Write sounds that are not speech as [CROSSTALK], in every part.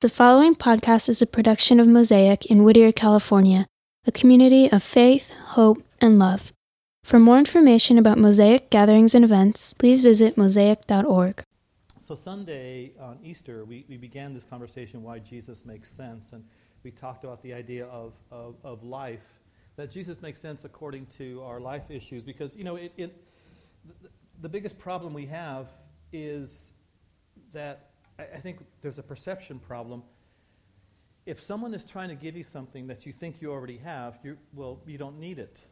The following podcast is a production of Mosaic in Whittier, California, a community of faith, hope, and love. For more information about Mosaic gatherings and events, please visit mosaic.org. So, Sunday on Easter, we, we began this conversation why Jesus makes sense. And we talked about the idea of, of, of life, that Jesus makes sense according to our life issues. Because, you know, it, it, the, the biggest problem we have is that I, I think there's a perception problem. If someone is trying to give you something that you think you already have, you well, you don't need it.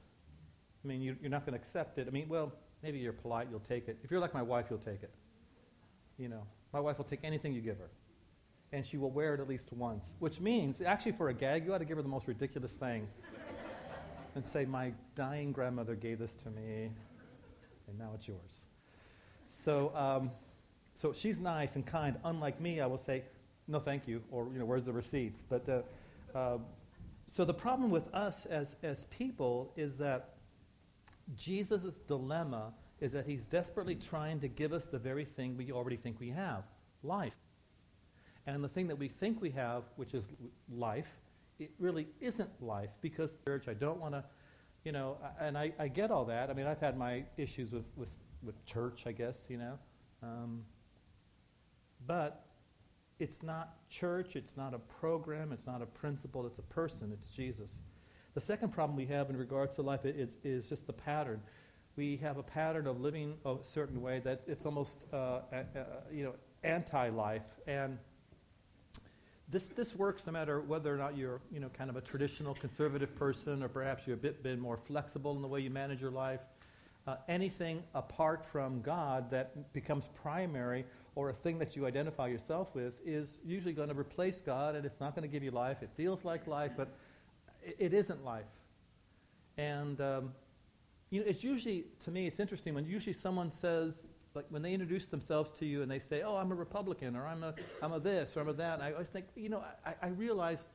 I mean, you, you're not going to accept it. I mean, well, maybe you're polite, you'll take it. If you're like my wife, you'll take it. You know, my wife will take anything you give her. And she will wear it at least once, which means, actually, for a gag, you ought to give her the most ridiculous thing [LAUGHS] and say, My dying grandmother gave this to me, and now it's yours. So, um, so she's nice and kind. Unlike me, I will say, no, thank you, or, you know, where's the receipt? But, uh, uh, so the problem with us as, as people is that Jesus' dilemma is that he's desperately trying to give us the very thing we already think we have life. And the thing that we think we have, which is life, it really isn't life because church, I don't want to, you know, and I, I get all that. I mean, I've had my issues with, with, with church, I guess, you know. Um, but it's not church, it's not a program, it's not a principle, it's a person, it's Jesus. The second problem we have in regards to life is, is just the pattern. We have a pattern of living a certain way that it's almost, uh, uh, you know, anti-life. And this, this works no matter whether or not you're, you know, kind of a traditional conservative person or perhaps you're a bit, more flexible in the way you manage your life. Uh, anything apart from God that becomes primary or a thing that you identify yourself with is usually going to replace God and it's not going to give you life. It feels like life, but it, it isn't life. And um, you know, it's usually, to me, it's interesting when usually someone says, like when they introduce themselves to you and they say, oh, I'm a Republican or I'm a, I'm a this or I'm a that. And I always think, you know, I, I realize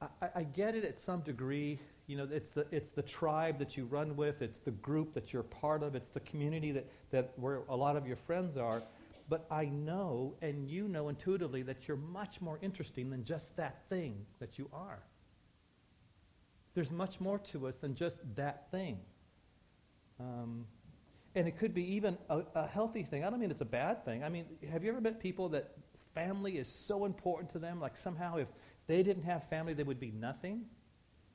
I, I get it at some degree. You know, it's the, it's the tribe that you run with, it's the group that you're part of, it's the community that, that where a lot of your friends are. But I know, and you know intuitively, that you're much more interesting than just that thing that you are. There's much more to us than just that thing. Um, and it could be even a, a, healthy thing. I don't mean it's a bad thing. I mean, have you ever met people that family is so important to them? Like somehow if they didn't have family, they would be nothing?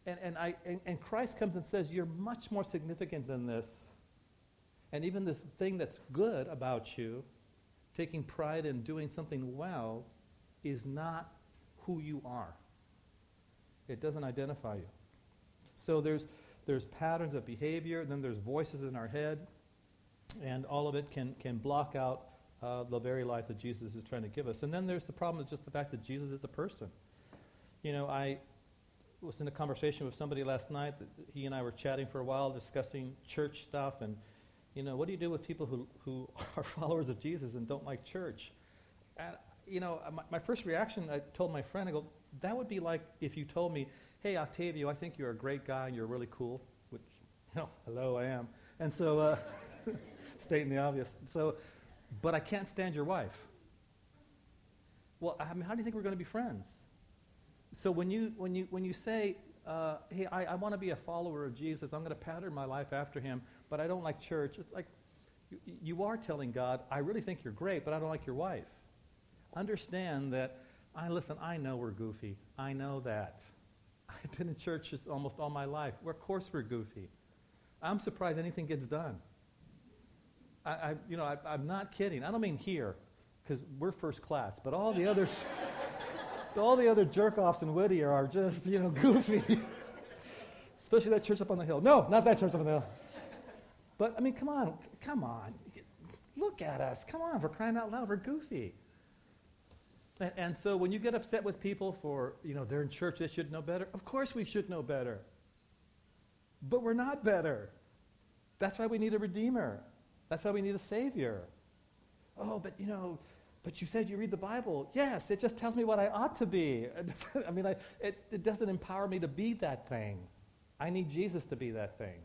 And, and, I, and, and Christ comes and says, You're much more significant than this. And even this thing that's good about you taking pride in doing something well is not who you are. It doesn't identify you. So there's, there's patterns of behavior, then there's voices in our head, and all of it can, can block out uh, the very life that Jesus is trying to give us. And then there's the problem of just the fact that Jesus is a person. You know, I was in a conversation with somebody last night. He and I were chatting for a while, discussing church stuff, and you know, what do you do with people who, who [LAUGHS] are followers of Jesus and don't like church? And, you know, my, my first reaction, I told my friend, I go, that would be like if you told me, hey, Octavio, I think you're a great guy and you're really cool, which, [LAUGHS] you know, hello, I am. And so, uh, [LAUGHS] stating the obvious. So, but I can't stand your wife. Well, I mean, how do you think we're going to be friends? So when you, when you, when you say, uh, hey, I, I want to be a follower of Jesus, I'm going to pattern my life after him, but I don't like church. It's like you, are telling God, I really think you're great, but I don't like your wife. Understand that, I listen, I know we're goofy. I know that. [LAUGHS] I've been in churches almost all my life. Of course we're goofy. I'm surprised anything gets done. I, I you know, I, am not kidding. I don't mean here, because we're first class, but all the others, [LAUGHS] all the other jerk-offs in Whittier are just, you know, [LAUGHS] goofy. Especially that church up on the hill. No, not that church up on the hill. But I mean, come on, come on. Look at us. Come on, we're crying out loud. We're goofy. And, and, so when you get upset with people for, you know, they're in church, they should know better. Of course we should know better. But we're not better. That's why we need a redeemer. That's why we need a savior. Oh, but you know, but you said you read the Bible. Yes, it just tells me what I ought to be. [LAUGHS] I mean, I, it, it doesn't empower me to be that thing. I need Jesus to be that thing.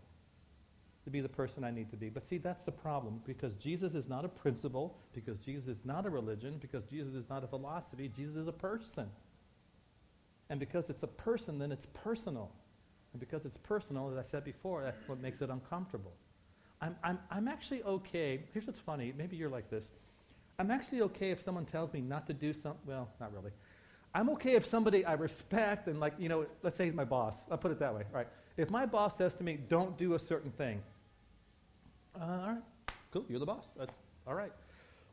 To be the person I need to be. But see, that's the problem because Jesus is not a principle, because Jesus is not a religion, because Jesus is not a philosophy. Jesus is a person. And because it's a person, then it's personal. And because it's personal, as I said before, that's what makes it uncomfortable. I'm, I'm, I'm actually okay. Here's what's funny. Maybe you're like this. I'm actually okay if someone tells me not to do something. Well, not really. I'm okay if somebody I respect and, like, you know, let's say he's my boss. I'll put it that way. right? If my boss says to me, don't do a certain thing, uh, all right, cool, you're the boss. That's all right.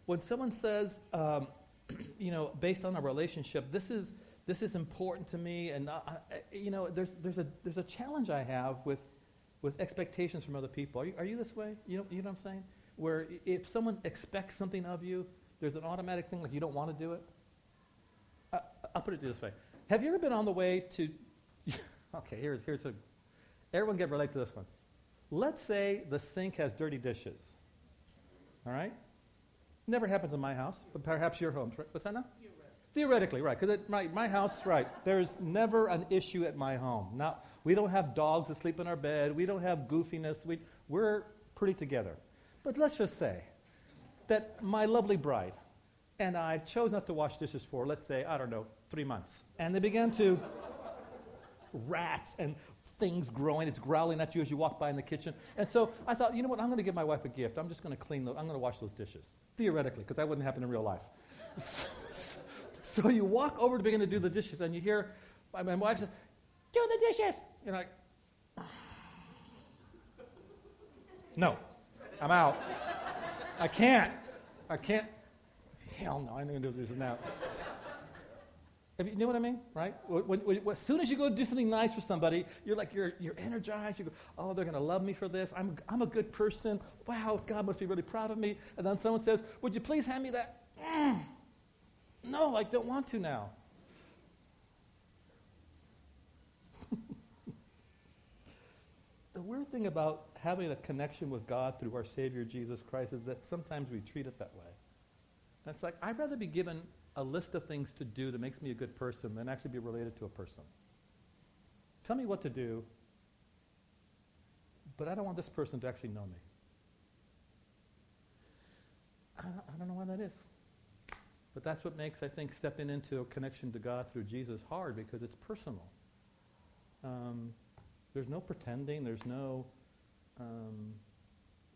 When someone says, um, [CLEARS THROAT] you know, based on a relationship, this is, this is important to me, and, I, you know, there's, there's, a, there's a challenge I have with, with expectations from other people. Are you, are you this way? You know, you know what I'm saying? Where if someone expects something of you, there's an automatic thing like you don't want to do it. I, I'll put it this way. Have you ever been on the way to, [LAUGHS] okay, here's, here's a, everyone get relate to this one. Let's say the sink has dirty dishes. All right? Never happens in my house, but perhaps your homes. Right? What's that now? Theoretically, right? Because my, my house, right? There's never an issue at my home. Not, we don't have dogs that sleep in our bed. We don't have goofiness. We, we're pretty together. But let's just say that my lovely bride and I chose not to wash dishes for, let's say, I don't know, three months. And they began to rats and things growing. It's growling at you as you walk by in the kitchen. And so I thought, you know what? I'm going to give my wife a gift. I'm just going to clean those. I'm going to wash those dishes. Theoretically, because that wouldn't happen in real life. [LAUGHS] so you walk over to begin to do the dishes, and you hear my wife says, "Do the dishes." You're like, "No, I'm out. I can't. I can't. Hell no! I'm going to do this now." Have you, know what I mean, right? When, when, as soon as you go do something nice for somebody, you're like, you're, you're energized. You go, oh, they're going to love me for this. I'm, I'm a good person. Wow, God must be really proud of me. And then someone says, would you please hand me that? Mm. No, I don't want to now. [LAUGHS] the weird thing about having a connection with God through our Savior Jesus Christ is that sometimes we treat it that way. That's like, I'd rather be given a list of things to do that makes me a good person than actually be related to a person. Tell me what to do, but I don't want this person to actually know me. I I don't know why that is. But that's what makes, I think, stepping into a connection to God through Jesus hard because it's personal. Um, there's no pretending. There's no, um,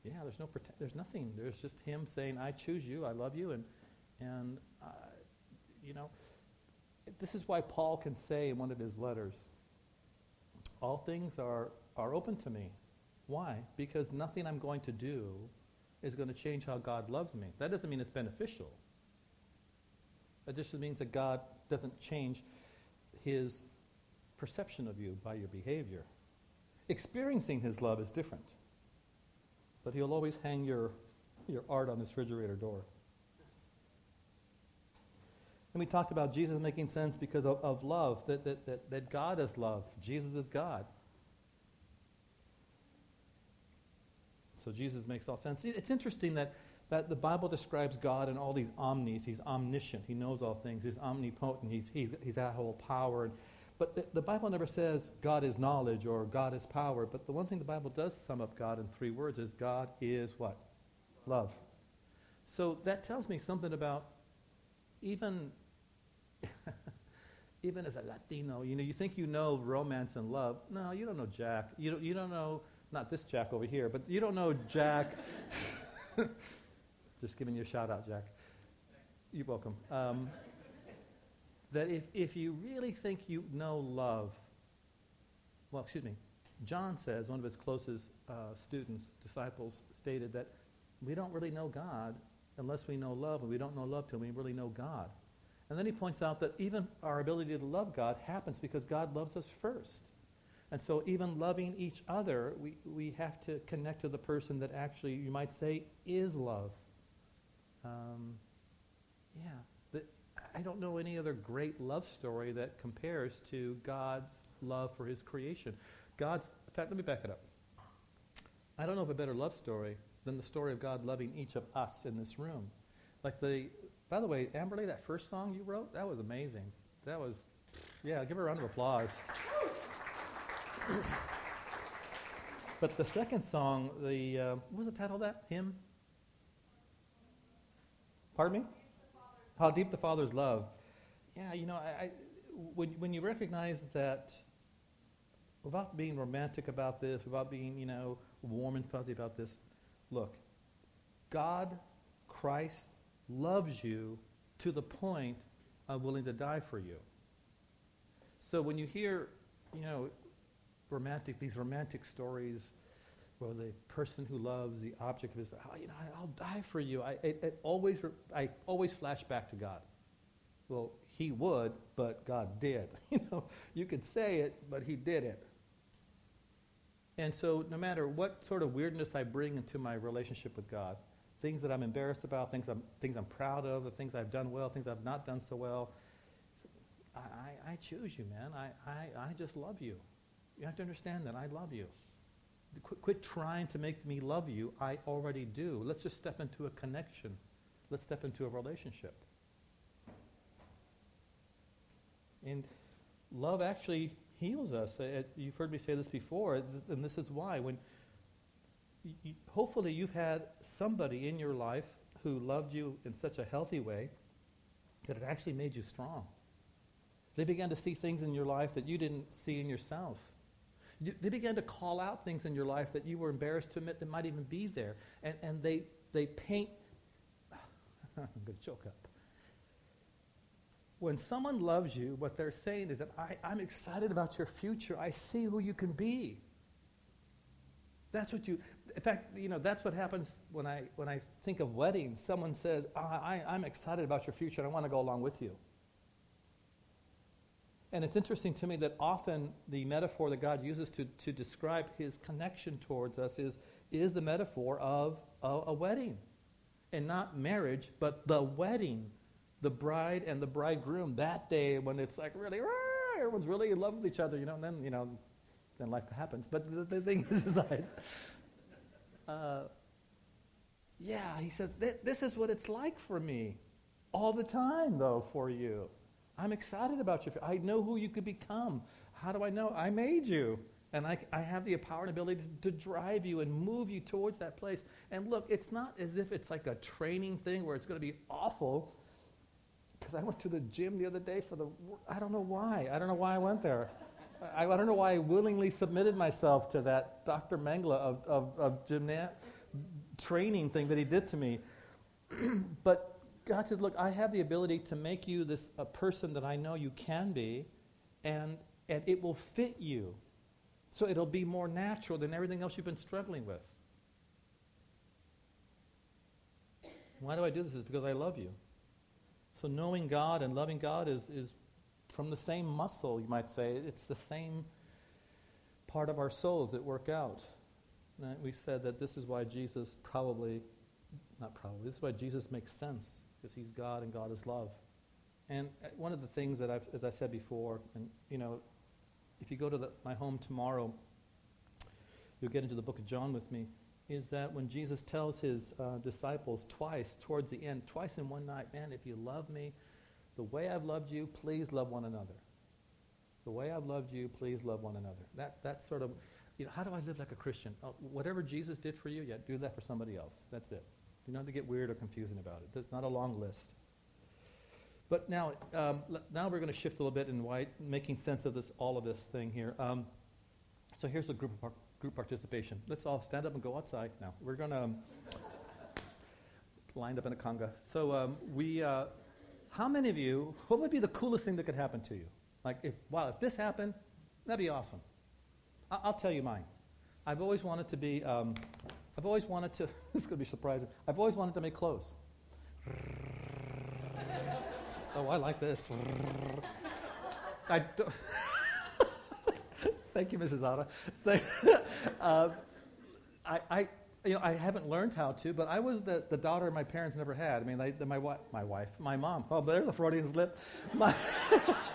yeah, there's no. There's nothing. There's just Him saying, "I choose you. I love you," and and uh, you know, this is why Paul can say in one of his letters, all things are, are open to me. Why? Because nothing I'm going to do is going to change how God loves me. That doesn't mean it's beneficial. That just means that God doesn't change his perception of you by your behavior. Experiencing his love is different. But he'll always hang your, your art on his refrigerator door. And we talked about Jesus making sense because of, of love, that, that, that, that God is love. Jesus is God. So Jesus makes all sense. It's interesting that, that the Bible describes God in all these omnis. He's omniscient. He knows all things. He's omnipotent. He's, he's, he's at whole power. But the, the Bible never says God is knowledge or God is power. But the one thing the Bible does sum up God in three words is God is what? Love. So that tells me something about even [LAUGHS] even as a Latino, you know, you think you know romance and love. No, you don't know Jack. You don't, you don't know, not this Jack over here, but you don't know Jack. [LAUGHS] Just giving you a shout out, Jack. You're welcome. Um, that if, if you really think you know love, well, excuse me, John says, one of his closest uh, students, disciples, stated that we don't really know God unless we know love, and we don't know love till we really know God. And then he points out that even our ability to love God happens because God loves us first. And so even loving each other, we, we have to connect to the person that actually, you might say, is love. Um, yeah. I don't know any other great love story that compares to God's love for his creation. God's, in fact, let me back it up. I don't know of a better love story than the story of God loving each of us in this room. Like the, by the way, Amberly, that first song you wrote, that was amazing. That was, yeah, give her a round of applause. [COUGHS] but the second song, the uh, what was the title of that hymn? Pardon me? How deep the Father's love. Yeah, you know, I, I, when when you recognize that, without being romantic about this, without being you know warm and fuzzy about this, look, God, Christ, loves you to the point of willing to die for you. So when you hear, you know, romantic these romantic stories where the person who loves the object of his, oh, you know, I, will die for you. I, it, it always, I always flash back to God. Well, he would, but God did. [LAUGHS] You know, you could say it, but he did it. And so, no matter what sort of weirdness I bring into my relationship with God, things that I'm embarrassed about, things I'm, things I'm proud of, the things I've done well, things I've not done so well, I, I, I choose you, man. I, I, I just love you. You have to understand that I love you. Quit, quit trying to make me love you. I already do. Let's just step into a connection. Let's step into a relationship. And love actually heals us. Uh, you've heard me say this before, and this is why. When you, hopefully you've had somebody in your life who loved you in such a healthy way that it actually made you strong. They began to see things in your life that you didn't see in yourself. They began to call out things in your life that you were embarrassed to admit that might even be there. And, and they, they paint, [LAUGHS] I'm going to choke up. When someone loves you, what they're saying is that I, I'm excited about your future. I see who you can be. That's what you, in fact, you know, that's what happens when I, when I think of weddings. Someone says, oh, I, I'm excited about your future and I want to go along with you. And it's interesting to me that often the metaphor that God uses to, to describe his connection towards us is, is the metaphor of a, a wedding. And not marriage, but the wedding. The bride and the bridegroom that day when it's like really, everyone's really in love with each other, you know, and then, you know, then life happens. But the, the thing is, is like, uh, yeah, he says, this is what it's like for me all the time, though, for you. I'm excited about you. I know who you could become. How do I know? I made you. And I, I have the power and ability to, to, drive you and move you towards that place. And look, it's not as if it's like a training thing where it's going to be awful. Because I went to the gym the other day for the, I don't know why. I don't know why I went there. I, I don't know why I willingly submitted myself to that Dr. Mengele of, of, of training thing that he did to me. [CLEARS THROAT] but God says, Look, I have the ability to make you this a person that I know you can be, and, and it will fit you. So it'll be more natural than everything else you've been struggling with. Why do I do this? Is because I love you. So knowing God and loving God is, is from the same muscle, you might say. It's the same part of our souls that work out. we said that this is why Jesus probably, not probably, this is why Jesus makes sense because he's God and God is love. And uh, one of the things that I've, as I said before, and you know, if you go to the, my home tomorrow, you'll get into the book of John with me, is that when Jesus tells his uh, disciples twice, towards the end, twice in one night, man, if you love me the way I've loved you, please love one another. The way I've loved you, please love one another. That, that's sort of, you know, how do I live like a Christian? Oh, whatever Jesus did for you, yeah, do that for somebody else. That's it. You don't have to get weird or confusing about it. It's not a long list. But now, um, now we're going to shift a little bit in why, making sense of this, all of this thing here. Um, so here's a group par- group participation. Let's all stand up and go outside now. We're going to um, [LAUGHS] lined up in a conga. So um, we, uh, how many of you? What would be the coolest thing that could happen to you? Like, if wow, if this happened, that'd be awesome. I- will tell you mine. I've always wanted to be. Um, I've always wanted to, [LAUGHS] this is going to be surprising. I've always wanted to make clothes. oh, I like this. I [LAUGHS] Thank you, Mrs. Otta. [LAUGHS] uh, I, I, you know, I haven't learned how to, but I was the, the daughter my parents never had. I mean, they, the, my, my wife, my mom. Oh, there's the Freudian slip. My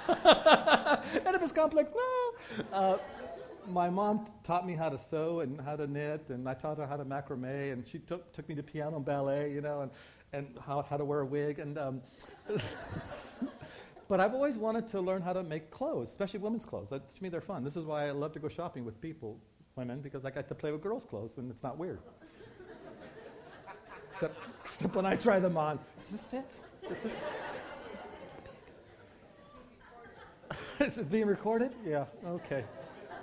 [LAUGHS] Oedipus complex, no. Uh, my mom taught me how to sew and how to knit, and I taught her how to macrame, and she took, took me to piano and ballet, you know, and, and how, how to wear a wig. And, um, [LAUGHS] but I've always wanted to learn how to make clothes, especially women's clothes. That, to me, they're fun. This is why I love to go shopping with people women because I got to play with girls' clothes and it's not weird. [LAUGHS] except, except when I try them on. Does this fit? Does this? [LAUGHS] this is being recorded? Yeah, okay.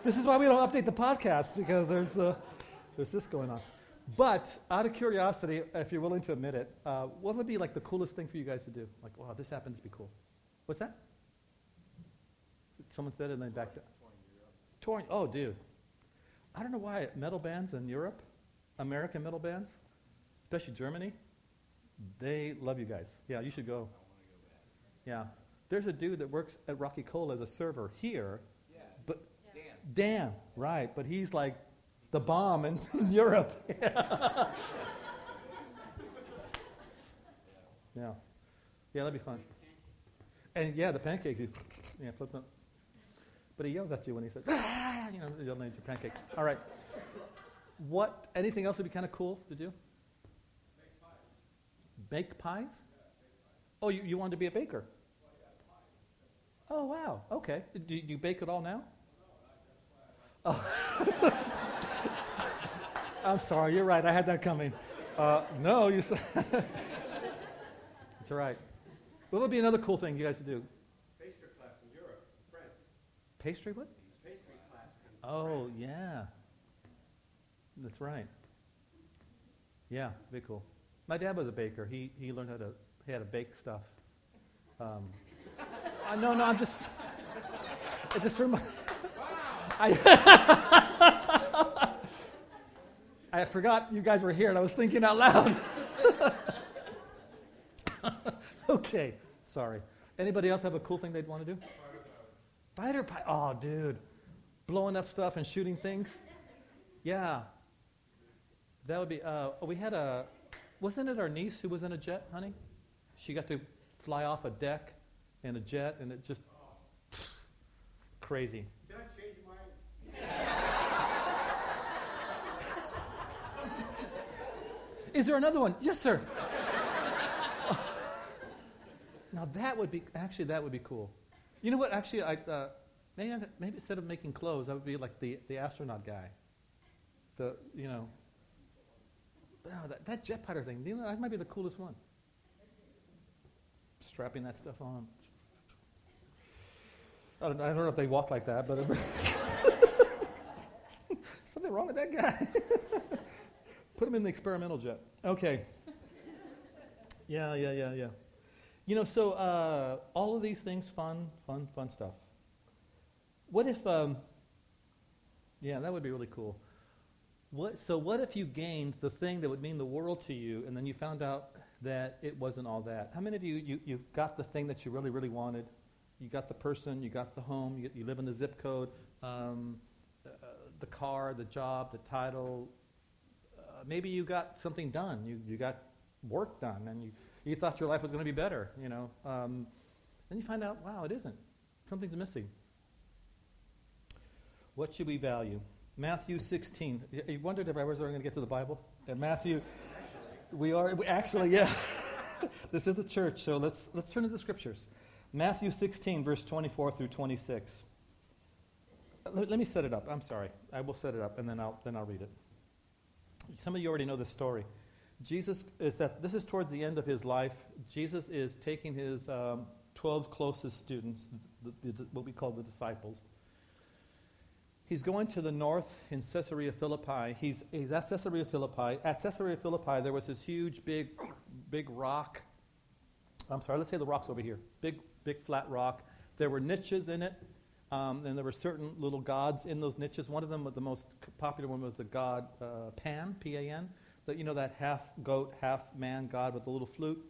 This is why we don't update the podcast because there's, uh, there's this going on. But out of curiosity, if you're willing to admit it, uh, what would be like the coolest thing for you guys to do? Like, wow, this happens to be cool. What's that? Someone said it and then back to. Touring. Oh, dude. I don't know why metal bands in Europe, American metal bands, especially Germany, they love you guys. Yeah, you should go. Yeah. There's a dude that works at Rocky Cola as a server here. Yeah. But Dan. Dan, right. But he's like the bomb in, in [LAUGHS] Europe. [LAUGHS] yeah. Yeah, that'd be fun. And yeah, the pancakes, yeah, flip them. But he yells at you when he says, ah, you know, yelling need your pancakes. All right. What, anything else would be kind of cool to do? Bake pies. Bake pies? Oh, you, you wanted to be a baker? Oh, wow. Okay. Do you bake it all now? Oh. [LAUGHS] I'm sorry, you're right. I had that coming. Uh, no, you said. [LAUGHS] That's right. What would be another cool thing you guys to do? Pastry class in Europe, France. Pastry what? Pastry Oh, France. yeah. That's right. Yeah, very cool. My dad was a baker. He, he learned how to, he had to bake stuff. Um, uh, no, no, I'm just, [LAUGHS] it just remi- [LAUGHS] I, [LAUGHS] I forgot you guys were here and I was thinking out loud. okay, sorry. Anybody else have a cool thing they'd want to do? Fighter pilot. Oh, dude. Blowing up stuff and shooting things. Yeah. That would be, uh, we had a, wasn't it our niece who was in a jet, honey? She got to fly off a deck in a jet and it just, crazy. Can I change mine? [LAUGHS] Is there another one? Yes, sir. [LAUGHS] now that would be actually that would be cool. You know what? Actually, I uh, maybe I- maybe instead of making clothes, I would be like the, the astronaut guy. The you know. Wow, that, that jet fighter thing. You know, that might be the coolest one. Strapping that stuff on. I don't, I don't know if they walk like that, but [LAUGHS] something wrong with that guy. [LAUGHS] Put him in the experimental jet. Okay. Yeah, yeah, yeah, yeah. You know, so uh, all of these things, fun, fun, fun stuff. What if, um, yeah, that would be really cool. What, so, what if you gained the thing that would mean the world to you, and then you found out that it wasn't all that? How many of you, you, you got the thing that you really, really wanted? You got the person, you got the home, you, you live in the zip code, um, uh, the car, the job, the title, uh, maybe you got something done. You, you got work done, and you, you thought your life was going to be better, you know. Um, then you find out, wow, it isn't. Something's missing. What should we value? Matthew 16. You- wondered if I was ever going to get to the Bible? And Matthew, we are, we actually, yeah. [LAUGHS] this is a church, so let's, let's turn to the scriptures. Matthew 16, verse 24 through 26. Let, let me set it up. I'm sorry. I will set it up, and then I'll, then I'll read it. Some of you already know this story. Jesus is at, this is towards the end of his life. Jesus is taking his um, 12 closest students, the, the, what we call the disciples. He's going to the north in Caesarea Philippi. He's, he's at Caesarea Philippi. At Caesarea Philippi, there was this huge, big, big rock. I'm sorry, let's say the rock's over here. Big, big flat rock. There were niches in it. Um, and there were certain little gods in those niches. One of them, the most popular one, was the god uh, Pan, P-A-N. That you know that half goat, half man god with the little flute.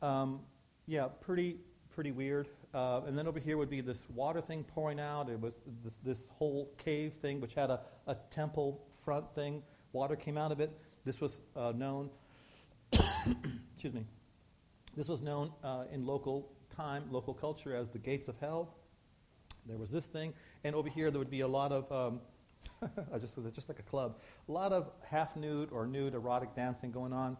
Um, yeah, pretty pretty weird. Uh, and then over here would be this water thing pouring out. It was this, this whole cave thing, which had a, a temple front thing. Water came out of it. This was uh, known. [COUGHS] excuse me. This was known uh, in local time, local culture as the gates of hell. There was this thing, and over here there would be a lot of, um, [LAUGHS] I just just like a club, a lot of half nude or nude erotic dancing going on.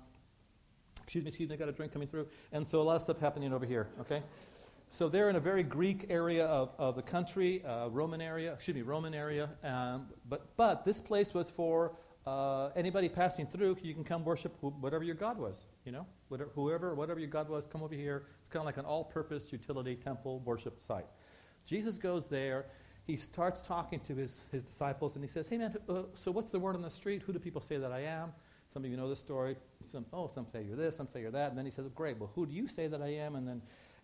Excuse me, excuse me, I got a drink coming through, and so a lot of stuff happening over here. Okay, So they're in a very Greek area of, of the country, uh, Roman area, excuse me, Roman area. Um, but, but this place was for uh, anybody passing through. You can come worship wh- whatever your God was, you know, whatever, whoever, whatever your God was, come over here. It's kind of like an all-purpose utility temple worship site. Jesus goes there. He starts talking to his, his disciples, and he says, hey, man, uh, so what's the word on the street? Who do people say that I am? Some of you know this story. Some, oh, some say you're this, some say you're that. And then he says, great, well, who do you say that I am? And then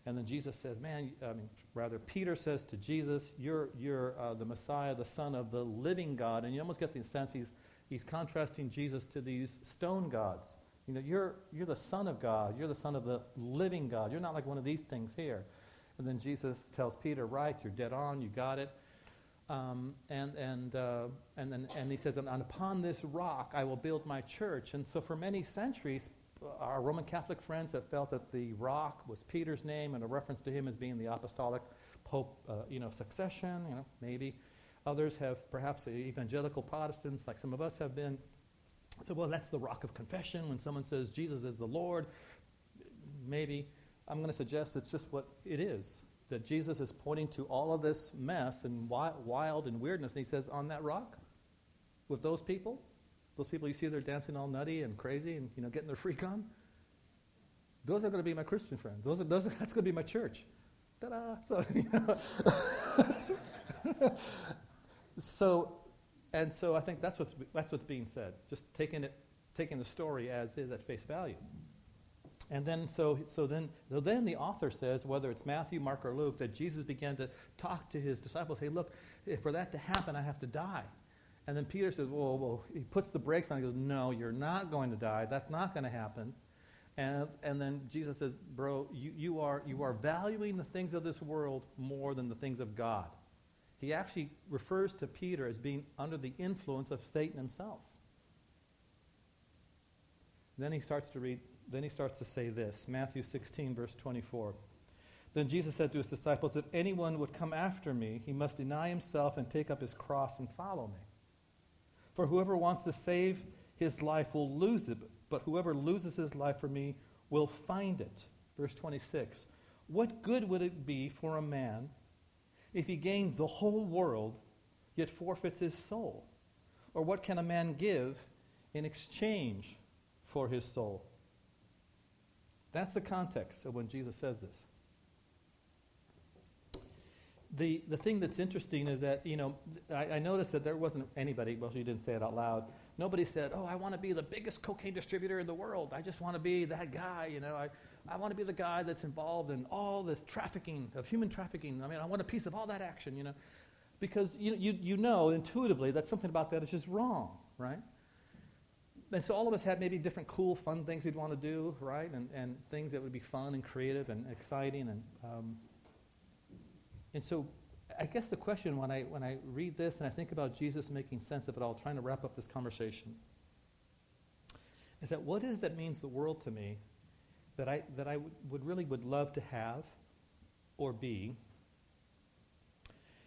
and then Jesus says, Man, I mean, rather, Peter says to Jesus, You're, you're uh, the Messiah, the Son of the living God. And you almost get the sense he's, he's contrasting Jesus to these stone gods. You know, you're, you're the Son of God. You're the Son of the living God. You're not like one of these things here. And then Jesus tells Peter, Right, you're dead on. You got it. Um, and, and, uh, and, then, and he says, and upon this rock I will build my church. And so for many centuries, our Roman Catholic friends have felt that the rock was Peter's name and a reference to him as being the apostolic pope, uh, you know, succession, you know, maybe. Others have perhaps evangelical Protestants, like some of us have been. So, well, that's the rock of confession. When someone says Jesus is the Lord, maybe. I'm going to suggest it's just what it is. That Jesus is pointing to all of this mess and wild and weirdness, and he says, on that rock, with those people, those people you see they're dancing all nutty and crazy and you know getting their freak on. Those are going to be my Christian friends. Those are, those are, [LAUGHS] that's going to be my church. Ta-da! So, [LAUGHS] you know. so, and so I think that's what's that's what's being said. Just taking it, taking the story as is at face value. And then so so then so then the author says whether it's Matthew, Mark, or Luke that Jesus began to talk to his disciples. Hey, look, for that to happen, I have to die. And then Peter says, well, well, he puts the brakes on. He goes, no, you're not going to die. That's not going to happen. And, and then Jesus says, bro, you, you, are, you are valuing the things of this world more than the things of God. He actually refers to Peter as being under the influence of Satan himself. Then he starts to read, then he starts to say this, Matthew 16, verse 24. Then Jesus said to his disciples, If anyone would come after me, he must deny himself and take up his cross and follow me. For whoever wants to save his life will lose it, but whoever loses his life for me will find it. Verse 26. What good would it be for a man if he gains the whole world yet forfeits his soul? Or what can a man give in exchange for his soul? That's the context of when Jesus says this the, the thing that's interesting is that, you know, I, I, noticed that there wasn't anybody, well, you didn't say it out loud. Nobody said, oh, I want to be the biggest cocaine distributor in the world. I just want to be that guy, you know. I, I want to be the guy that's involved in all this trafficking, of human trafficking. I mean, I want a piece of all that action, you know. Because you, you, you know intuitively that something about that is just wrong, right? And so all of us had maybe different cool, fun things we'd want to do, right? And, and things that would be fun and creative and exciting and um, and so I guess the question when I, when I read this and I think about Jesus making sense of it all, trying to wrap up this conversation, is that what is it that means the world to me that I, that I w- would really would love to have or be?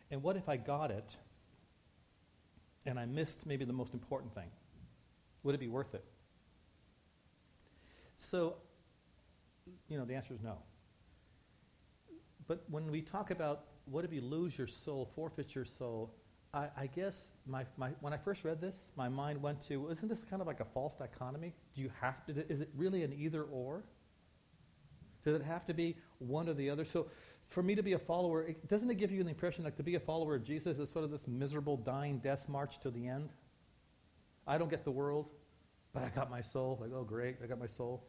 And what if I got it and I missed maybe the most important thing? Would it be worth it? So, you know, the answer is no. But when we talk about what if you lose your soul, forfeit your soul? I, I guess my, my, when I first read this, my mind went to, isn't this kind of like a false dichotomy? Do you have to, is it really an either or? Does it have to be one or the other? So for me to be a follower, it, doesn't it give you the impression like to be a follower of Jesus is sort of this miserable dying death march to the end? I don't get the world, but I got my soul. Like, oh great, I got my soul.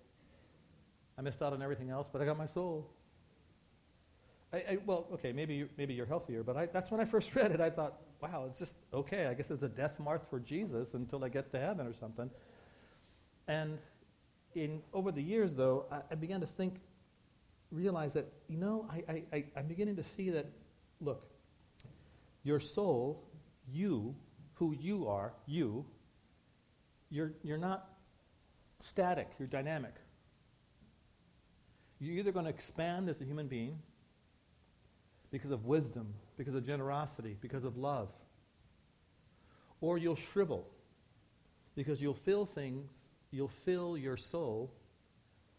I missed out on everything else, but I got my soul. I, I, well, okay, maybe, you, maybe you're healthier, but I, that's when I first [LAUGHS] read it. I thought, wow, it's just okay. I guess it's a death march for Jesus until I get to heaven or something. And in, over the years, though, I, I began to think, realize that, you know, I, I, I'm beginning to see that, look, your soul, you, who you are, you, you're, you're not static, you're dynamic. You're either going to expand as a human being because of wisdom, because of generosity, because of love. Or you'll shrivel because you'll fill things, you'll fill your soul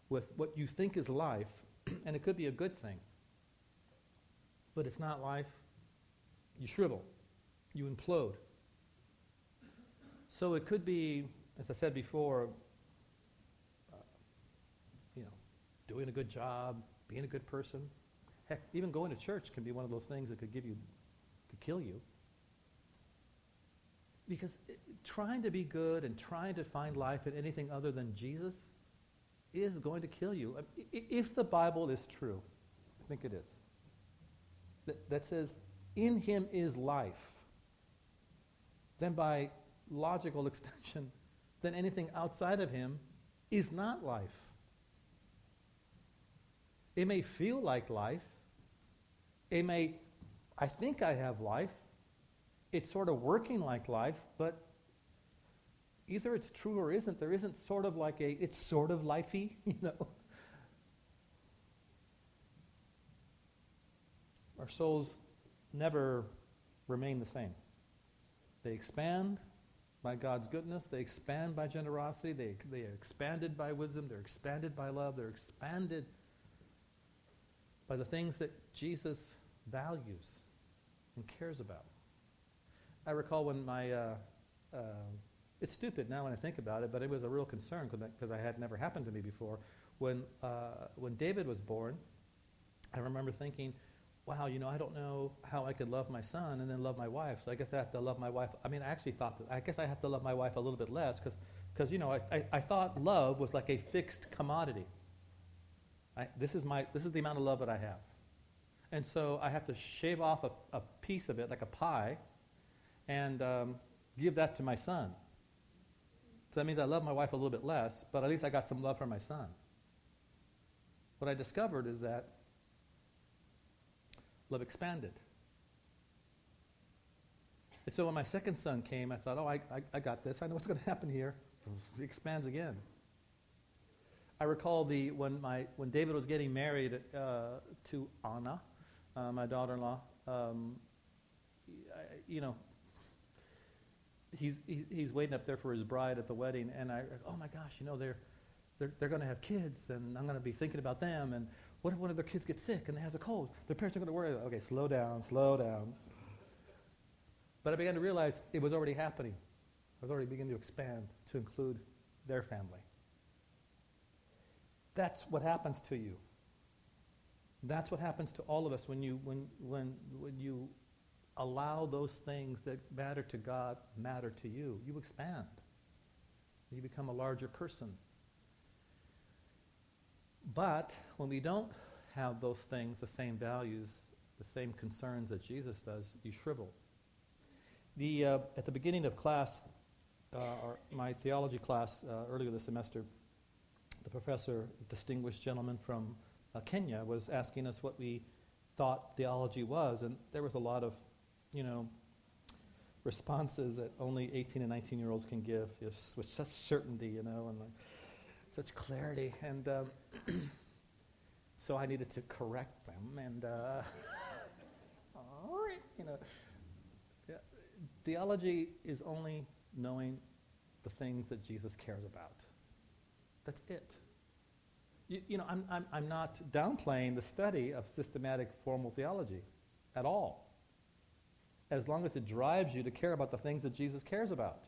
with what you think is life, [CLEARS THROAT] and it could be a good thing. but it's not life, you shrivel, you implode. So it could be, as I said before, uh, you know, doing a good job, being a good person. Heck, even going to church can be one of those things that could give you, could kill you. Because it, trying to be good and trying to find life in anything other than Jesus is going to kill you. If the Bible is true, I think it is, that, that says, in him is life, then by logical [LAUGHS] extension, then anything outside of him is not life. It may feel like life. It may, I think I have life. It's sort of working like life, but either it's true or isn't. There isn't sort of like a, it's sort of lifey, [LAUGHS] you know. Our souls never remain the same. They expand by God's goodness, they expand by generosity, they, they are expanded by wisdom, they're expanded by love, they're expanded by the things that Jesus values and cares about. I recall when my, uh, uh, it's stupid now when I think about it, but it was a real concern because I had never happened to me before. When, uh, when David was born, I remember thinking, wow, you know, I don't know how I could love my son and then love my wife. So I guess I have to love my wife. I mean, I actually thought that, I guess I have to love my wife a little bit less because, you know, I, I, I, thought love was like a fixed commodity. I, this, is my, this is the amount of love that I have. And so I have to shave off a, a piece of it, like a pie, and um, give that to my son. So that means I love my wife a little bit less, but at least I got some love for my son. What I discovered is that love expanded. And so when my second son came, I thought, oh, I, I, I got this. I know what's going to happen here. It expands again. I recall the when my when David was getting married uh, to Anna, uh, my daughter-in-law. Um, you know, he's, he's waiting up there for his bride at the wedding, and I, oh my gosh, you know, they're, they're, they're going to have kids, and I'm going to be thinking about them, and what if one of their kids gets sick and has a cold? Their parents are going to worry. Okay, slow down, slow down. But I began to realize it was already happening. I was already beginning to expand to include their family. That's what happens to you. That's what happens to all of us when you, when, when, when you allow those things that matter to God matter to you. You expand. You become a larger person. But when we don't have those things, the same values, the same concerns that Jesus does, you shrivel. The, uh, at the beginning of class, uh, my theology class uh, earlier this semester, the professor, distinguished gentleman from uh, Kenya, was asking us what we thought theology was, and there was a lot of you know, responses that only 18 and 19 year olds can give with such certainty, you know, and like, such clarity. And um, [CLEARS THROAT] so I needed to correct them. And, uh, [LAUGHS] you know, theology is only knowing the things that Jesus cares about. That's it. You, you know, I'm, I'm, I'm not downplaying the study of systematic formal theology at all as long as it drives you to care about the things that Jesus cares about.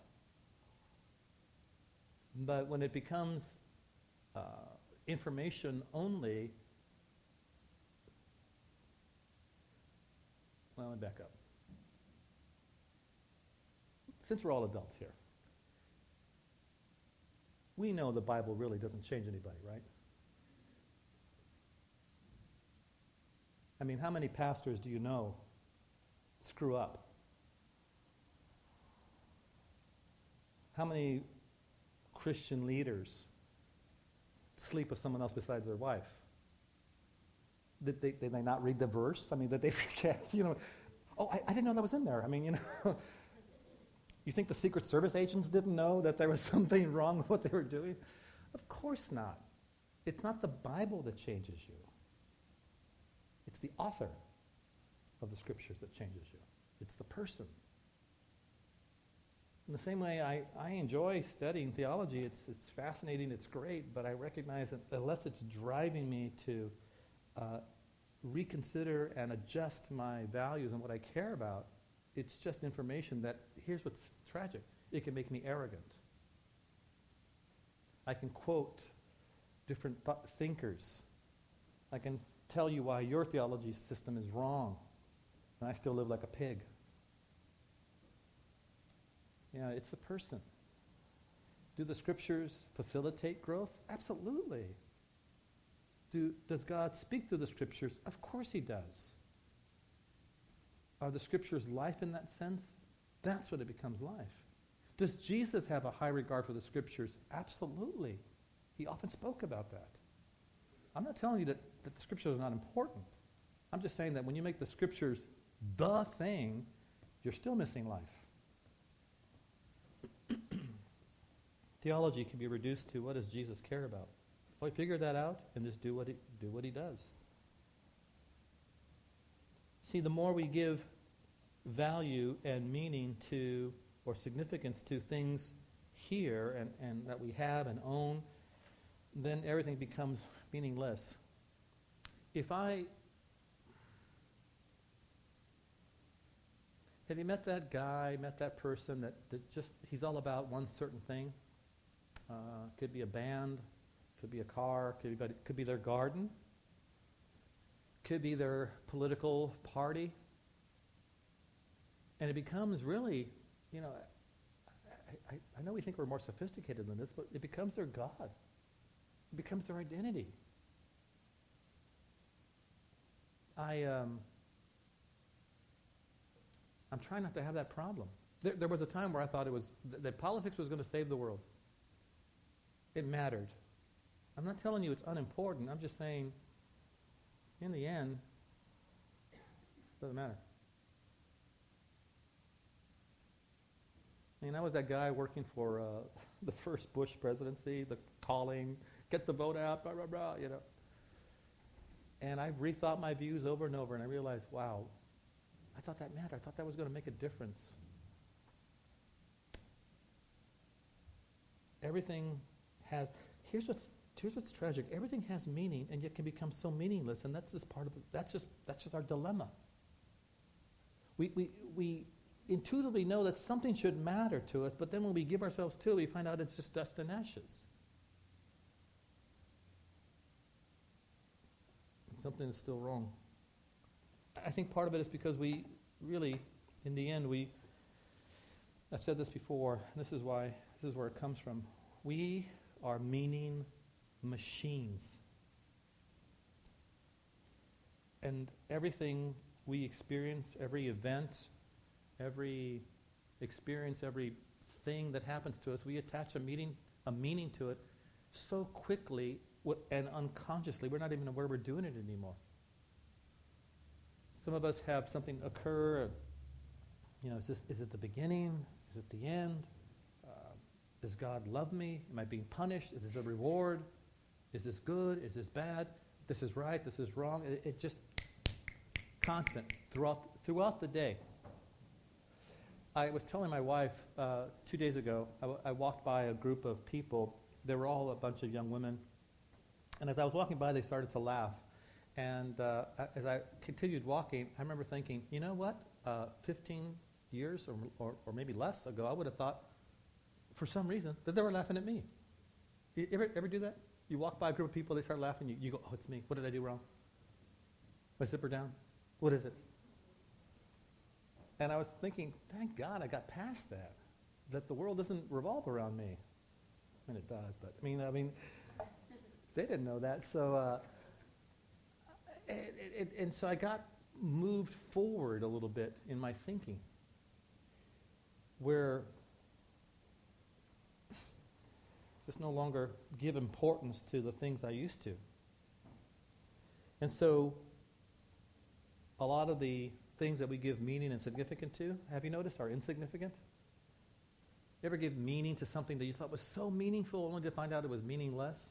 But when it becomes uh, information only, well, let me back up. Since we're all adults here, we know the Bible really doesn't change anybody, right? I mean, how many pastors do you know screw up? How many Christian leaders sleep with someone else besides their wife? Did they, did they not read the verse? I mean, did they [LAUGHS] forget? You know, oh, I, I didn't know that was in there. I mean, you know, [LAUGHS] you think the Secret Service agents didn't know that there was [LAUGHS] something wrong with what they were doing? Of course not. It's not the Bible that changes you. It's the author of the scriptures that changes you. It's the person. In the same way, I, I enjoy studying theology. It's, it's fascinating, it's great, but I recognize that unless it's driving me to uh, reconsider and adjust my values and what I care about, it's just information that, here's what's tragic it can make me arrogant. I can quote different th- thinkers. I can tell you why your theology system is wrong, and I still live like a pig. Yeah, it's the person. Do the scriptures facilitate growth? Absolutely. Do, does God speak through the scriptures? Of course he does. Are the scriptures life in that sense? That's what it becomes life. Does Jesus have a high regard for the scriptures? Absolutely. He often spoke about that. I'm not telling you that, that the scriptures are not important. I'm just saying that when you make the scriptures the thing, you're still missing life. Theology can be reduced to what does Jesus care about? Well, figure that out and just do what he, do what he does. See, the more we give value and meaning to, or significance to things here and, and that we have and own, then everything becomes meaningless. If I. Have you met that guy, met that person that, that just, he's all about one certain thing? Uh, could be a band, could be a car, could be, could be their garden, could be their political party. And it becomes really, you know, I, I, I know we think we're more sophisticated than this, but it becomes their God. It becomes their identity. I, um, I'm trying not to have that problem. There, there was a time where I thought it was th- that politics was going to save the world. It mattered. I'm not telling you it's unimportant. I'm just saying, in the end, it doesn't matter. I mean, I was that guy working for uh, [LAUGHS] the first Bush presidency, the calling, get the vote out, blah, blah, blah, you know. And I rethought my views over and over, and I realized, wow, I thought that mattered. I thought that was going to make a difference. Everything has, here's what's, here's what's tragic. Everything has meaning, and yet can become so meaningless, and that's just part of the, that's just, that's just our dilemma. We, we, we intuitively know that something should matter to us, but then when we give ourselves to it, we find out it's just dust and ashes. something is still wrong. I think part of it is because we really, in the end, we, I've said this before, this is why, this is where it comes from. We are meaning machines. And everything we experience, every event, every experience, every thing that happens to us, we attach a meaning, a meaning to it so quickly and unconsciously. We're not even aware we're doing it anymore. Some of us have something occur. You know, is this is it the beginning? Is it the end? Does God love me? Am I being punished? Is this a reward? Is this good? Is this bad? This is right. This is wrong. It, it just constant throughout throughout the day. I was telling my wife uh, two days ago. I, w- I walked by a group of people. They were all a bunch of young women and as I was walking by, they started to laugh. And uh, as I continued walking, I remember thinking, you know what? Uh, 15 years or, or, or, maybe less ago, I would have thought, for some reason, that they were laughing at me. You ever, ever do that? You walk by a group of people, they start laughing, you, you go, oh, it's me. What did I do wrong? My zipper down? What is it? And I was thinking, thank God I got past that. That the world doesn't revolve around me. I mean, it does, but I mean, I mean, they didn't know that. So, uh, it, it, and so I got moved forward a little bit in my thinking, where just no longer give importance to the things I used to. And so, a lot of the things that we give meaning and significance to, have you noticed, are insignificant? You ever give meaning to something that you thought was so meaningful only to find out it was meaningless?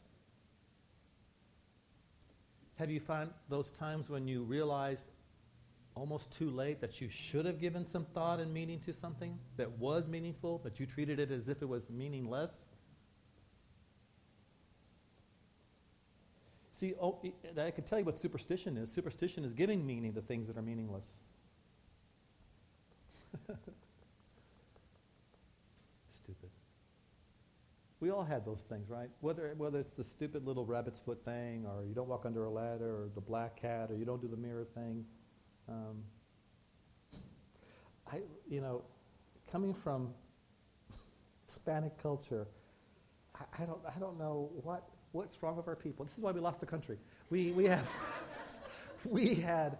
Have you found those times when you realized almost too late that you should have given some thought and meaning to something that was meaningful, but you treated it as if it was meaningless? See, oh, I can tell you what superstition is. Superstition is giving meaning to things that are meaningless. [LAUGHS] Stupid. We all had those things, right? Whether, whether it's the stupid little rabbit's foot thing, or you don't walk under a ladder, or the black cat, or you don't do the mirror thing. Um, I, you know, coming from [LAUGHS] Hispanic culture, I, I, don't, I don't know what, what's wrong with our people. This is why we lost the country. We, we have, [LAUGHS] we had,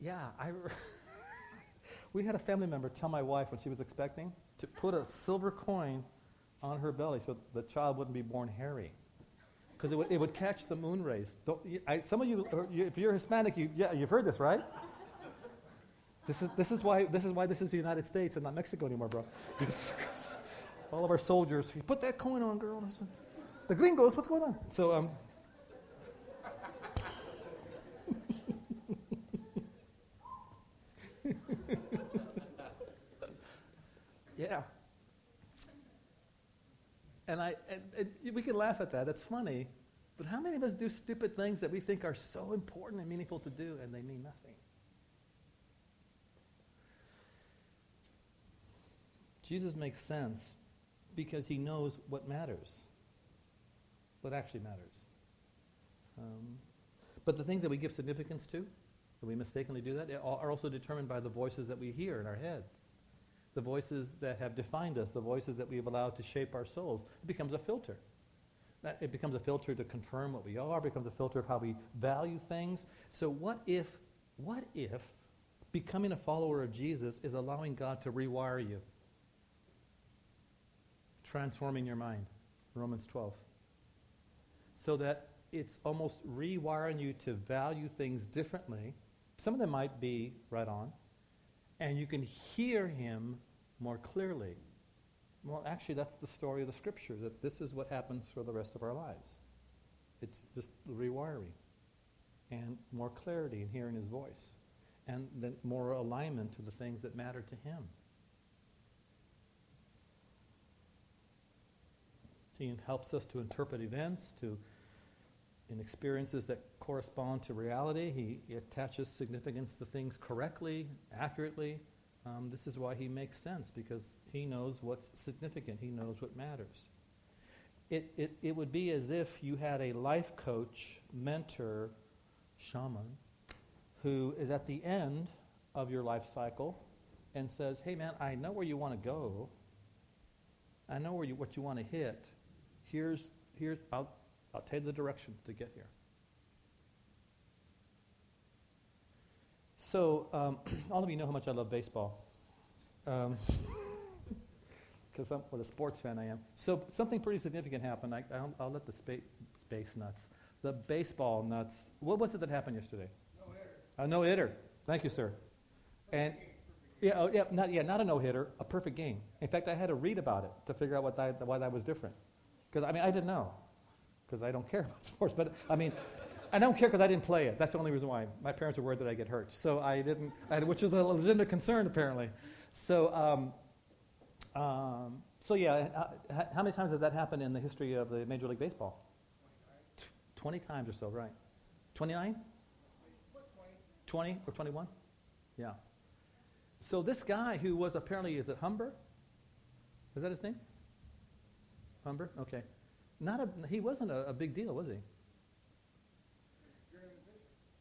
yeah, I, [LAUGHS] we had a family member tell my wife when she was expecting to put a silver coin on her belly so the child wouldn't be born hairy. Because it would, it would catch the moon rays. I, some of you, if you're Hispanic, you, yeah, you've heard this, right? This is, this, is why, this is why this is the United States and not Mexico anymore, bro. [LAUGHS] all of our soldiers, put that coin on, girl. The gringos, what's going on? So, um, [LAUGHS] yeah. And, I, and, and we can laugh at that. That's funny. But how many of us do stupid things that we think are so important and meaningful to do and they mean nothing? Jesus makes sense because he knows what matters, what actually matters. Um, but the things that we give significance to, that we mistakenly do that, are also determined by the voices that we hear in our head. The voices that have defined us, the voices that we've allowed to shape our souls. It becomes a filter. It becomes a filter to confirm what we are, becomes a filter of how we value things. So what if, what if becoming a follower of Jesus is allowing God to rewire you? Transforming your mind, Romans 12. So that it's almost rewiring you to value things differently. Some of them might be right on, and you can hear him more clearly. Well, actually, that's the story of the scripture, that this is what happens for the rest of our lives. It's just rewiring and more clarity in hearing his voice, and then more alignment to the things that matter to him. He helps us to interpret events, to in experiences that correspond to reality. He, he attaches significance to things correctly, accurately, um, this is why he makes sense, because he knows what's significant, he knows what matters. It, it, it would be as if you had a life coach, mentor, shaman, who is at the end of your life cycle and says, Hey, man, I know where you want to go. I know where you, what you want to hit. Here's, here's I'll, I'll tell you the directions to get here. So, um, [CLEARS THROAT] all of you know how much I love baseball. Because um, [LAUGHS] I'm what a sports fan I am. So, something pretty significant happened. I, will I'll let the space, space nuts, the baseball nuts. What was it that happened yesterday? No hitter. A no hitter. Thank you, sir. And yeah, oh, yeah, not yeah, not a no hitter, a perfect game. In fact, I had to read about it to figure out what that, why that was different. Because I mean, I didn't know, because I don't care [LAUGHS] about sports. But I mean, I don't care because I didn't play it. That's the only reason why. My parents were worried that I get hurt. So I didn't, I, which is a legitimate concern apparently. So, um, um, so yeah, uh, how many times has that happened in the history of the Major League Baseball? 20 times or so, right. 29? 20 or 21? Yeah. So this guy who was apparently, is it Humber? Is that his name? Humber? Okay. Not a, he wasn't a, a big deal, was he?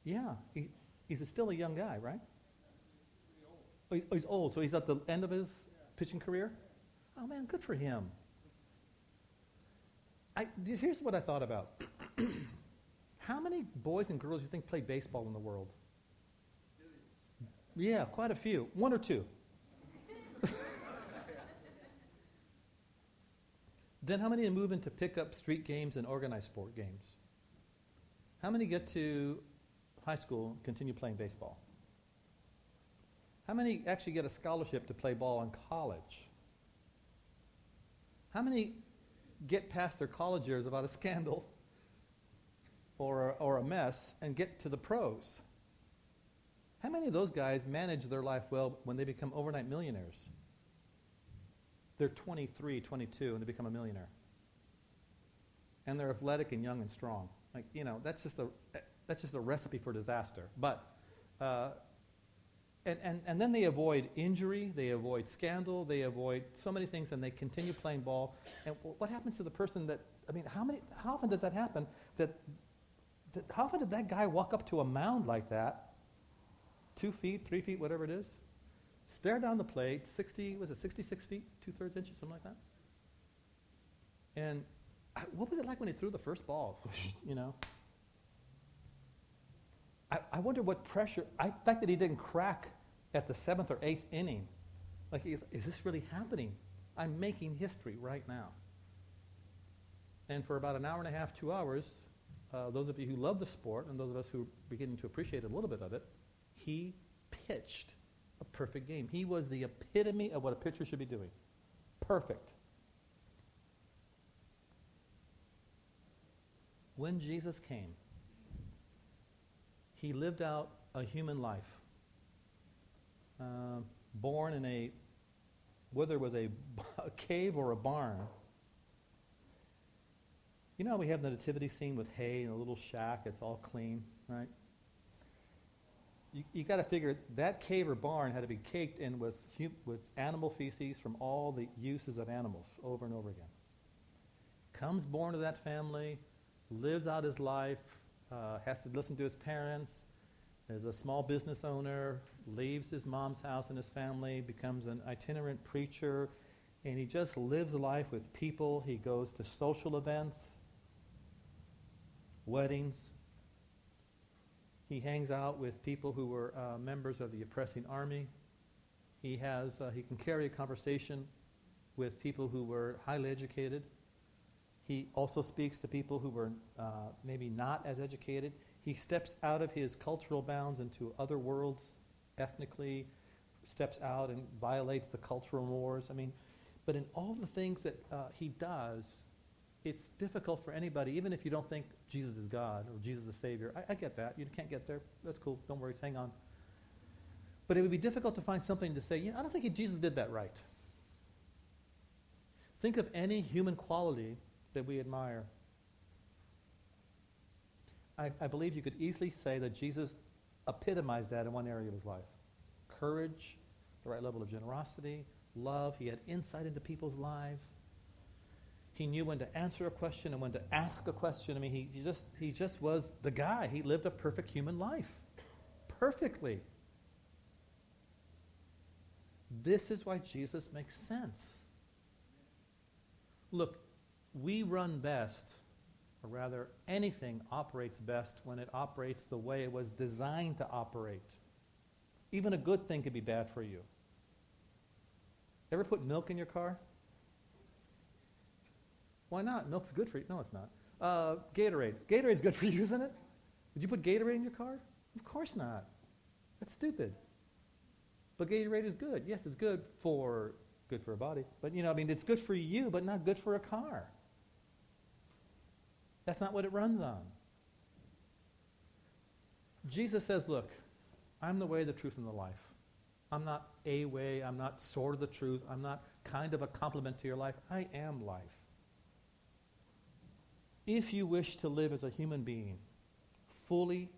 Yeah, he, he's a still a young guy, right? Oh, he's, oh, he's old, so he's at the end of his pitching career? Oh, man, good for him. I, here's what I thought about. [CLEARS THROAT] How many boys and girls do you think play baseball in the world? Yeah, quite a few. One or two. Then how many move into pick up street games and organized sport games? How many get to high school and continue playing baseball? How many actually get a scholarship to play ball in college? How many get past their college years without a scandal [LAUGHS] or, or a mess and get to the pros? How many of those guys manage their life well when they become overnight millionaires? They're 23, 22, and they become a millionaire. and they're athletic and young and strong. Like, you know, that's just a, that's just a recipe for disaster. But, uh, and, and, and then they avoid injury, they avoid scandal, they avoid so many things, and they continue playing ball. And what happens to the person that, I mean, how, many, how often does that happen? That, that, how often did that guy walk up to a mound like that, two feet, three feet, whatever it is, stare down the plate, 60, was it 66 feet, two thirds inches, something like that? And I, what was it like when he threw the first ball? [LAUGHS] you know? I, I wonder what pressure, I fact that he didn't crack at the seventh or eighth inning. Like, is, is this really happening? I'm making history right now. And for about an hour and a half, two hours, uh, those of you who love the sport and those of us who are beginning to appreciate a little bit of it, he pitched a perfect game. He was the epitome of what a pitcher should be doing. Perfect. When Jesus came, he lived out a human life. Uh, born in a, whether it was a, [LAUGHS] a cave or a barn. You know we have the nativity scene with hay and a little shack, it's all clean, right? You, you got to figure that cave or barn had to be caked in with, with animal feces from all the uses of animals over and over again. Comes born to that family, lives out his life, uh, has to listen to his parents, is a small business owner, leaves his mom's house and his family, becomes an itinerant preacher, and he just lives life with people. He goes to social events, weddings. He hangs out with people who were uh, members of the oppressing army. He has uh, he can carry a conversation with people who were highly educated. He also speaks to people who were uh, maybe not as educated. He steps out of his cultural bounds into other worlds ethnically, steps out and violates the cultural wars. I mean, but in all the things that uh, he does, it's difficult for anybody, even if you don't think Jesus is God or Jesus is the Savior. I, I get that. You can't get there. That's cool. Don't worry. Hang on. But it would be difficult to find something to say, yeah, I don't think Jesus did that right. Think of any human quality that we admire. I, I believe you could easily say that Jesus epitomized that in one area of his life courage, the right level of generosity, love. He had insight into people's lives. He knew when to answer a question and when to ask a question. I mean, he, he, just, he just was the guy. He lived a perfect human life. Perfectly. This is why Jesus makes sense. Look, we run best, or rather, anything operates best when it operates the way it was designed to operate. Even a good thing could be bad for you. Ever put milk in your car? Why not? Milk's good for you. No, it's not. Uh, Gatorade. Gatorade's good for you, isn't it? Would you put Gatorade in your car? Of course not. That's stupid. But Gatorade is good. Yes, it's good for good for a body. But you know, I mean, it's good for you, but not good for a car. That's not what it runs on. Jesus says, Look, I'm the way, the truth, and the life. I'm not a way. I'm not sort of the truth. I'm not kind of a complement to your life. I am life. If you wish to live as a human being, fully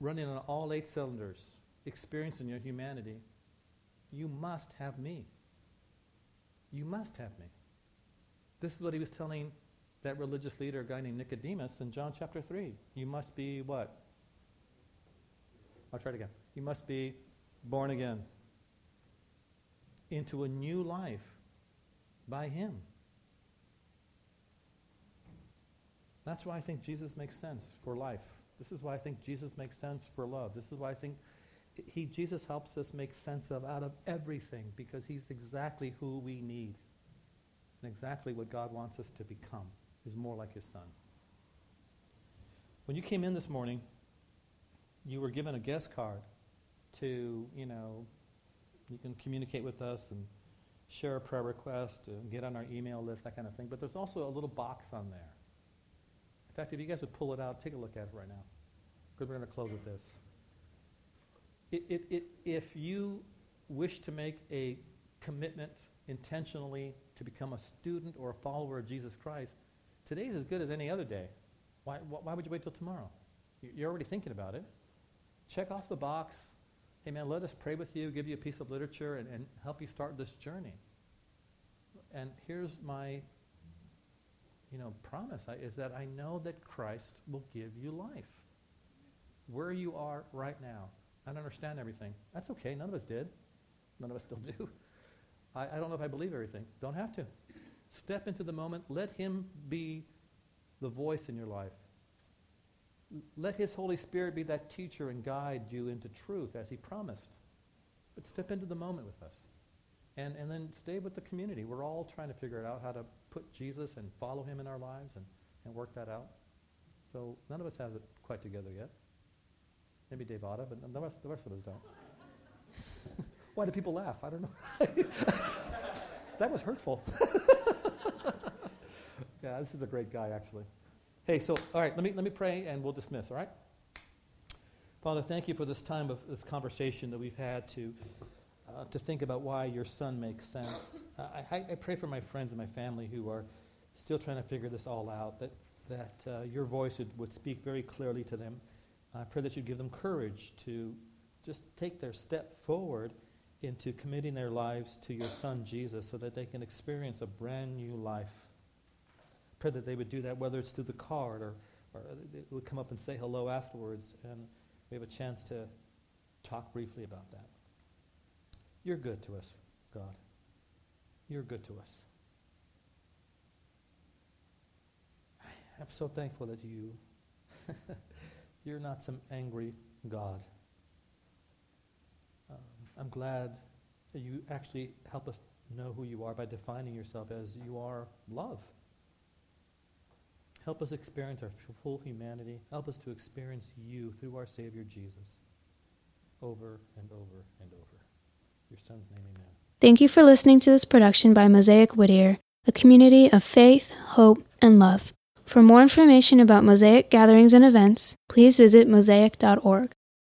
running on all eight cylinders, experiencing your humanity, you must have me. You must have me. This is what he was telling that religious leader, a guy named Nicodemus, in John chapter 3. You must be what? I'll try it again. You must be born again into a new life by him. That's why I think Jesus makes sense for life. This is why I think Jesus makes sense for love. This is why I think he, Jesus helps us make sense of out of everything because he's exactly who we need and exactly what God wants us to become is more like his son. When you came in this morning, you were given a guest card to, you know, you can communicate with us and share a prayer request and get on our email list, that kind of thing. But there's also a little box on there. In fact, if you guys would pull it out, take a look at it right now, because we're going to close with this. It, it, it, if you wish to make a commitment intentionally to become a student or a follower of Jesus Christ, today's as good as any other day. Why, wh- why would you wait till tomorrow? You- You're already thinking about it. Check off the box. Hey, man, let us pray with you, give you a piece of literature, and, and help you start this journey. And here's my, you know, promise is that I know that Christ will give you life. Where you are right now. I don't understand everything. That's okay. None of us did. None of us still [LAUGHS] do. I, I don't know if I believe everything. Don't have to. Step into the moment. Let Him be the voice in your life. Let His Holy Spirit be that teacher and guide you into truth as He promised. But step into the moment with us. And, and then stay with the community. We're all trying to figure it out how to put Jesus and follow Him in our lives and, and work that out. So none of us has it quite together yet. Maybe Otta, but the rest, the rest of us don't. [LAUGHS] Why do people laugh? I don't know. [LAUGHS] that was hurtful. [LAUGHS] yeah, this is a great guy, actually. Hey, so, all right, let me, let me pray and we'll dismiss, all right? Father, thank you for this time of this conversation that we've had to, uh, to think about why your son makes sense. Uh, I, I pray for my friends and my family who are still trying to figure this all out, that, that uh, your voice would, would speak very clearly to them. I pray that you'd give them courage to just take their step forward into committing their lives to your son Jesus so that they can experience a brand new life. Pray that they would do that whether it's through the card or, or they would come up and say hello afterwards and we have a chance to talk briefly about that. You're good to us, God. You're good to us. I'm so thankful that you [LAUGHS] you're not some angry God. Um, I'm glad that you actually help us know who you are by defining yourself as you are love. Help us experience our full humanity. Help us to experience you through our Savior Jesus over and over and over. Your Son's name, amen. Thank you for listening to this production by Mosaic Whittier, a community of faith, hope, and love. For more information about Mosaic gatherings and events, please visit mosaic.org.